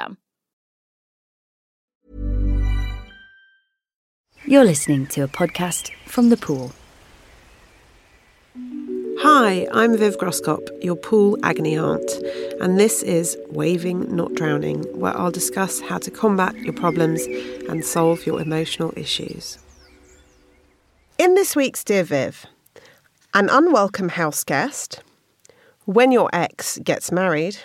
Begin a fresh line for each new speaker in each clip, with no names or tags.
system.
You're listening to a podcast from the pool.
Hi, I'm Viv Groskop, your pool agony aunt, and this is Waving Not Drowning, where I'll discuss how to combat your problems and solve your emotional issues. In this week's Dear Viv, an unwelcome house guest, when your ex gets married,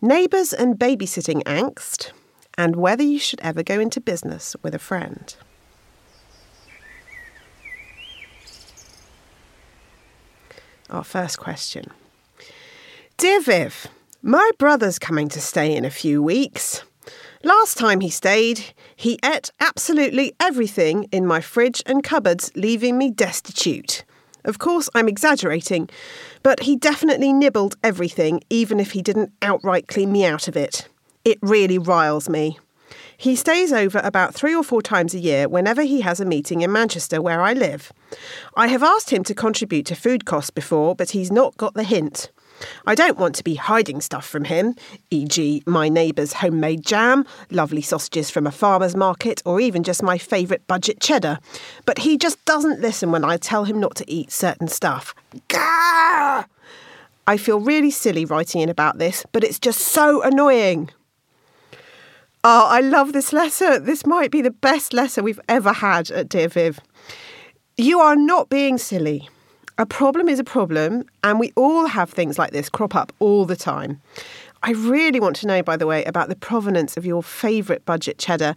neighbours and babysitting angst, and whether you should ever go into business with a friend. Our first question. Dear Viv, my brother's coming to stay in a few weeks. Last time he stayed, he ate absolutely everything in my fridge and cupboards, leaving me destitute. Of course, I'm exaggerating, but he definitely nibbled everything, even if he didn't outright clean me out of it. It really riles me. He stays over about three or four times a year whenever he has a meeting in Manchester, where I live. I have asked him to contribute to food costs before, but he's not got the hint. I don't want to be hiding stuff from him, e.g., my neighbour's homemade jam, lovely sausages from a farmer's market, or even just my favourite budget cheddar. But he just doesn't listen when I tell him not to eat certain stuff. Gah! I feel really silly writing in about this, but it's just so annoying. Oh, I love this letter. This might be the best letter we've ever had at Dear Viv. You are not being silly. A problem is a problem, and we all have things like this crop up all the time. I really want to know, by the way, about the provenance of your favourite budget cheddar,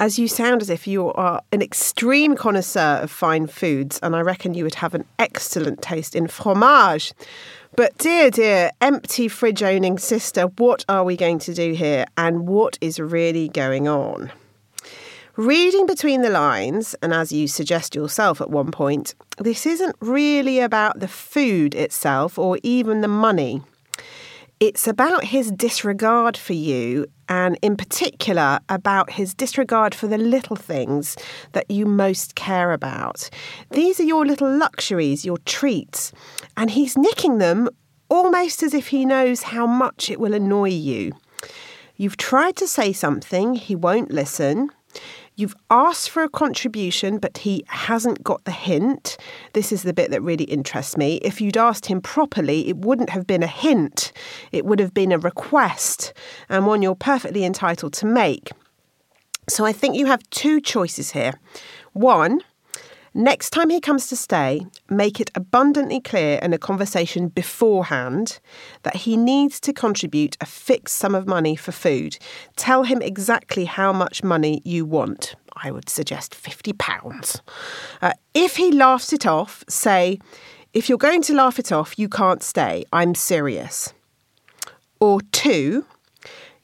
as you sound as if you are an extreme connoisseur of fine foods, and I reckon you would have an excellent taste in fromage. But, dear, dear, empty fridge owning sister, what are we going to do here and what is really going on? Reading between the lines, and as you suggest yourself at one point, this isn't really about the food itself or even the money. It's about his disregard for you, and in particular, about his disregard for the little things that you most care about. These are your little luxuries, your treats, and he's nicking them almost as if he knows how much it will annoy you. You've tried to say something, he won't listen. You've asked for a contribution, but he hasn't got the hint. This is the bit that really interests me. If you'd asked him properly, it wouldn't have been a hint, it would have been a request, and one you're perfectly entitled to make. So I think you have two choices here. One, Next time he comes to stay, make it abundantly clear in a conversation beforehand that he needs to contribute a fixed sum of money for food. Tell him exactly how much money you want. I would suggest £50. Uh, if he laughs it off, say, if you're going to laugh it off, you can't stay. I'm serious. Or two,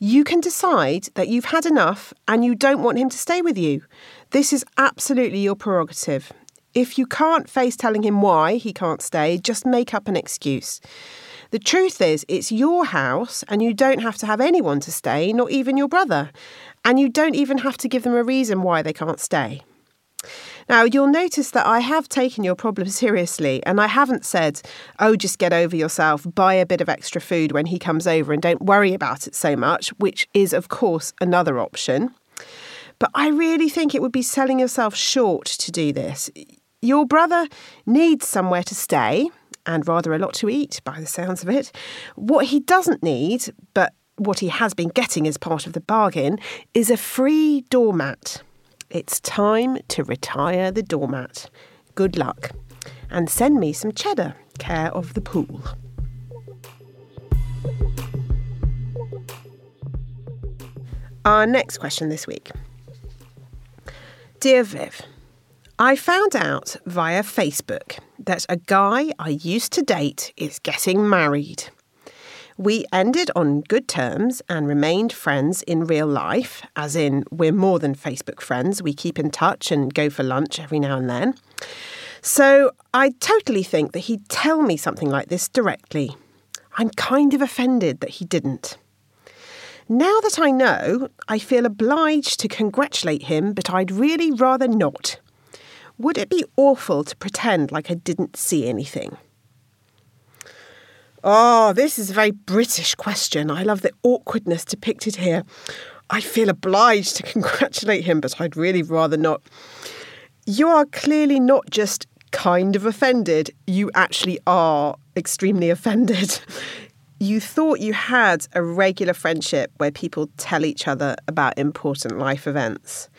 you can decide that you've had enough and you don't want him to stay with you. This is absolutely your prerogative. If you can't face telling him why he can't stay, just make up an excuse. The truth is, it's your house and you don't have to have anyone to stay, not even your brother. And you don't even have to give them a reason why they can't stay. Now, you'll notice that I have taken your problem seriously and I haven't said, oh, just get over yourself, buy a bit of extra food when he comes over and don't worry about it so much, which is, of course, another option. But I really think it would be selling yourself short to do this. Your brother needs somewhere to stay and rather a lot to eat by the sounds of it. What he doesn't need, but what he has been getting as part of the bargain, is a free doormat. It's time to retire the doormat. Good luck. And send me some cheddar, care of the pool. Our next question this week. Dear Viv, I found out via Facebook that a guy I used to date is getting married. We ended on good terms and remained friends in real life, as in, we're more than Facebook friends. We keep in touch and go for lunch every now and then. So I totally think that he'd tell me something like this directly. I'm kind of offended that he didn't. Now that I know, I feel obliged to congratulate him, but I'd really rather not. Would it be awful to pretend like I didn't see anything? Oh, this is a very British question. I love the awkwardness depicted here. I feel obliged to congratulate him, but I'd really rather not. You are clearly not just kind of offended, you actually are extremely offended. You thought you had a regular friendship where people tell each other about important life events.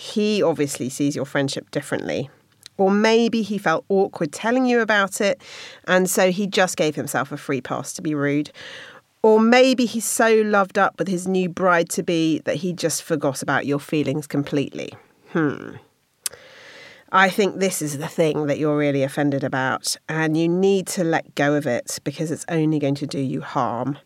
He obviously sees your friendship differently. Or maybe he felt awkward telling you about it, and so he just gave himself a free pass to be rude. Or maybe he's so loved up with his new bride to be that he just forgot about your feelings completely. Hmm. I think this is the thing that you're really offended about, and you need to let go of it because it's only going to do you harm.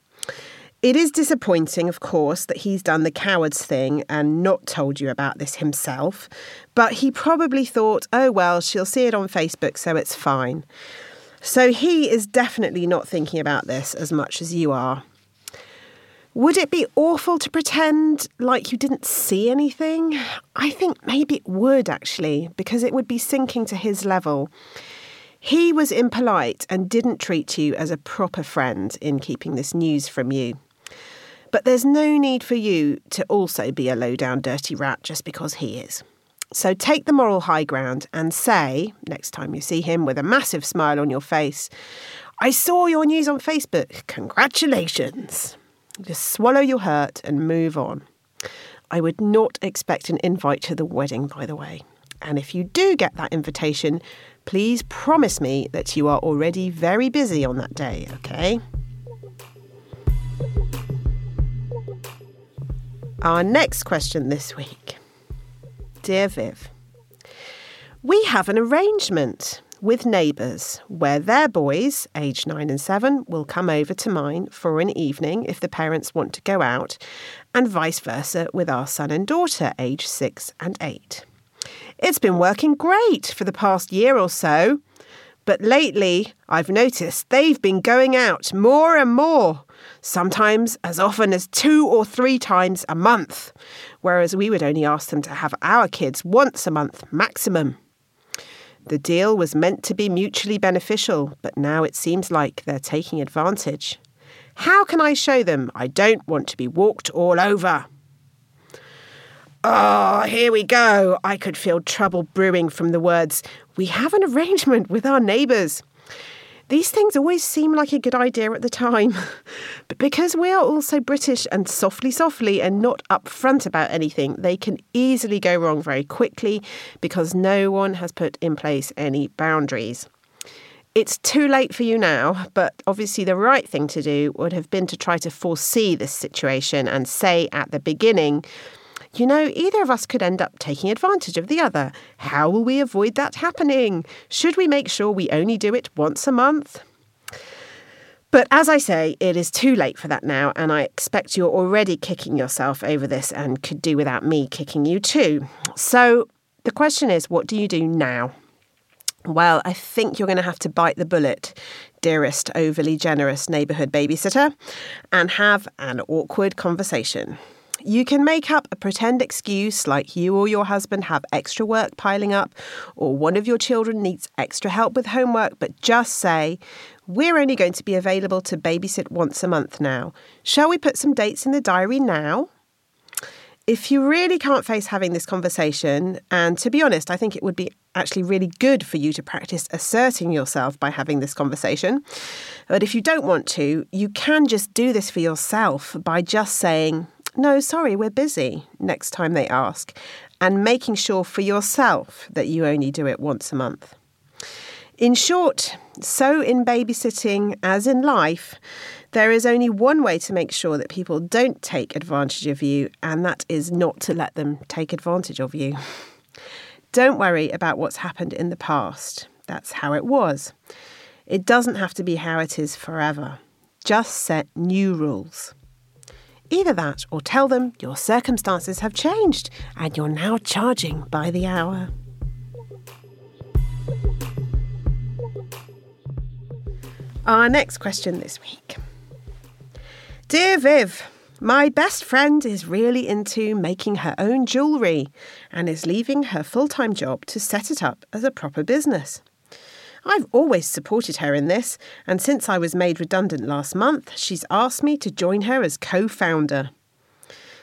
It is disappointing, of course, that he's done the coward's thing and not told you about this himself, but he probably thought, oh, well, she'll see it on Facebook, so it's fine. So he is definitely not thinking about this as much as you are. Would it be awful to pretend like you didn't see anything? I think maybe it would actually, because it would be sinking to his level. He was impolite and didn't treat you as a proper friend in keeping this news from you. But there's no need for you to also be a low down dirty rat just because he is. So take the moral high ground and say, next time you see him with a massive smile on your face, I saw your news on Facebook. Congratulations. Just swallow your hurt and move on. I would not expect an invite to the wedding, by the way. And if you do get that invitation, please promise me that you are already very busy on that day, okay? Our next question this week Dear Viv, we have an arrangement with neighbours where their boys, aged nine and seven, will come over to mine for an evening if the parents want to go out, and vice versa with our son and daughter, aged six and eight. It's been working great for the past year or so, but lately I've noticed they've been going out more and more sometimes as often as two or three times a month, whereas we would only ask them to have our kids once a month maximum. The deal was meant to be mutually beneficial, but now it seems like they're taking advantage. How can I show them I don't want to be walked all over? Oh, here we go. I could feel trouble brewing from the words, We have an arrangement with our neighbours. These things always seem like a good idea at the time, but because we are also British and softly, softly, and not upfront about anything, they can easily go wrong very quickly because no one has put in place any boundaries. It's too late for you now, but obviously, the right thing to do would have been to try to foresee this situation and say at the beginning, you know, either of us could end up taking advantage of the other. How will we avoid that happening? Should we make sure we only do it once a month? But as I say, it is too late for that now, and I expect you're already kicking yourself over this and could do without me kicking you too. So the question is what do you do now? Well, I think you're going to have to bite the bullet, dearest overly generous neighbourhood babysitter, and have an awkward conversation. You can make up a pretend excuse like you or your husband have extra work piling up, or one of your children needs extra help with homework, but just say, We're only going to be available to babysit once a month now. Shall we put some dates in the diary now? if you really can't face having this conversation, and to be honest, I think it would be actually really good for you to practice asserting yourself by having this conversation. But if you don't want to, you can just do this for yourself by just saying, no, sorry, we're busy next time they ask, and making sure for yourself that you only do it once a month. In short, so in babysitting as in life, there is only one way to make sure that people don't take advantage of you, and that is not to let them take advantage of you. Don't worry about what's happened in the past. That's how it was. It doesn't have to be how it is forever. Just set new rules. Either that or tell them your circumstances have changed and you're now charging by the hour. Our next question this week. Dear Viv, my best friend is really into making her own jewellery and is leaving her full time job to set it up as a proper business. I've always supported her in this, and since I was made redundant last month, she's asked me to join her as co founder.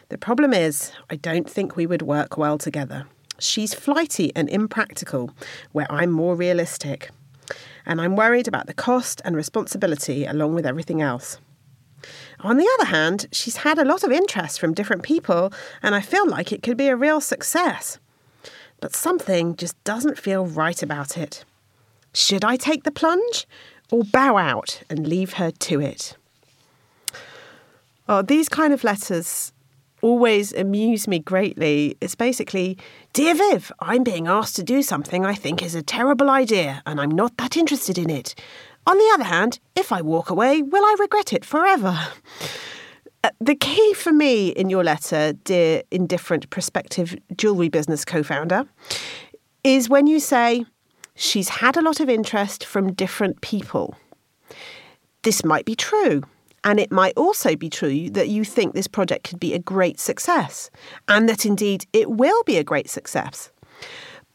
The problem is, I don't think we would work well together. She's flighty and impractical, where I'm more realistic and I'm worried about the cost and responsibility along with everything else. On the other hand, she's had a lot of interest from different people, and I feel like it could be a real success. But something just doesn't feel right about it. Should I take the plunge or bow out and leave her to it? Oh, these kind of letters always amuse me greatly. It's basically Dear Viv, I'm being asked to do something I think is a terrible idea, and I'm not that interested in it. On the other hand, if I walk away, will I regret it forever? Uh, the key for me in your letter, dear indifferent prospective jewellery business co founder, is when you say she's had a lot of interest from different people. This might be true. And it might also be true that you think this project could be a great success, and that indeed it will be a great success.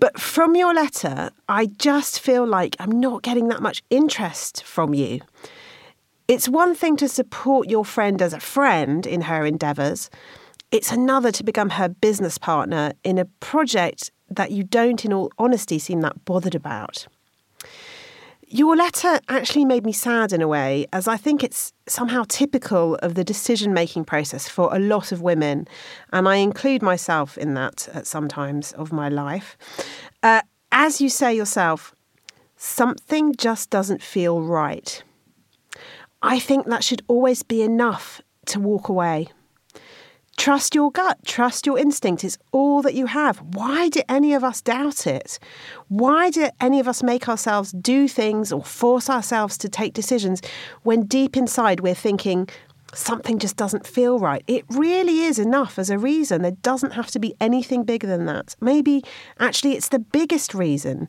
But from your letter, I just feel like I'm not getting that much interest from you. It's one thing to support your friend as a friend in her endeavours, it's another to become her business partner in a project that you don't, in all honesty, seem that bothered about. Your letter actually made me sad in a way, as I think it's somehow typical of the decision making process for a lot of women, and I include myself in that at some times of my life. Uh, as you say yourself, something just doesn't feel right. I think that should always be enough to walk away. Trust your gut, trust your instinct. It's all that you have. Why do any of us doubt it? Why do any of us make ourselves do things or force ourselves to take decisions when deep inside we're thinking, something just doesn't feel right? It really is enough as a reason. There doesn't have to be anything bigger than that. Maybe actually it's the biggest reason.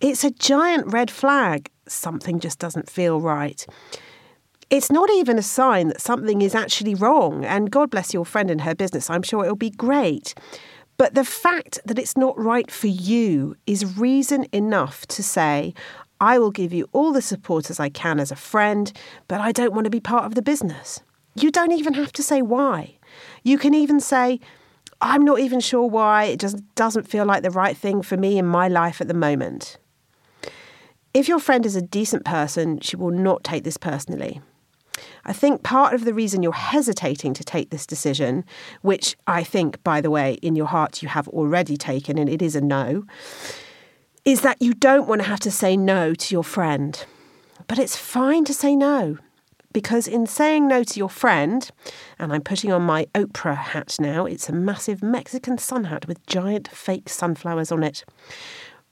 It's a giant red flag. Something just doesn't feel right it's not even a sign that something is actually wrong. And God bless your friend and her business. I'm sure it'll be great. But the fact that it's not right for you is reason enough to say, I will give you all the support as I can as a friend, but I don't want to be part of the business. You don't even have to say why. You can even say, I'm not even sure why. It just doesn't feel like the right thing for me in my life at the moment. If your friend is a decent person, she will not take this personally. I think part of the reason you're hesitating to take this decision, which I think, by the way, in your heart you have already taken, and it is a no, is that you don't want to have to say no to your friend. But it's fine to say no. Because in saying no to your friend, and I'm putting on my Oprah hat now, it's a massive Mexican sun hat with giant fake sunflowers on it.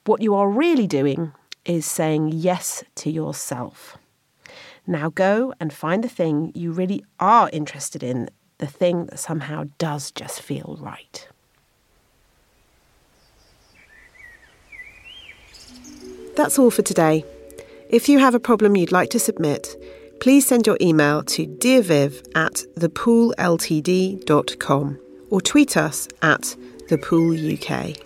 What you are really doing is saying yes to yourself. Now go and find the thing you really are interested in, the thing that somehow does just feel right. That's all for today. If you have a problem you'd like to submit, please send your email to dearviv at thepoolltd.com or tweet us at thepooluk.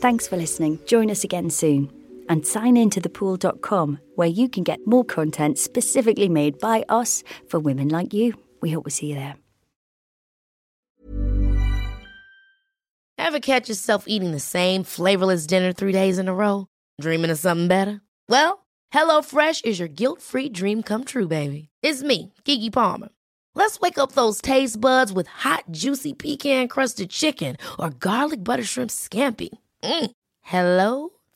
Thanks for listening. Join us again soon and sign in to thepool.com where you can get more content specifically made by us for women like you. We hope we see you there.
Ever catch yourself eating the same flavorless dinner three days in a row? Dreaming of something better? Well, HelloFresh is your guilt-free dream come true, baby. It's me, Keke Palmer. Let's wake up those taste buds with hot, juicy pecan-crusted chicken or garlic butter shrimp scampi. Mm. Hello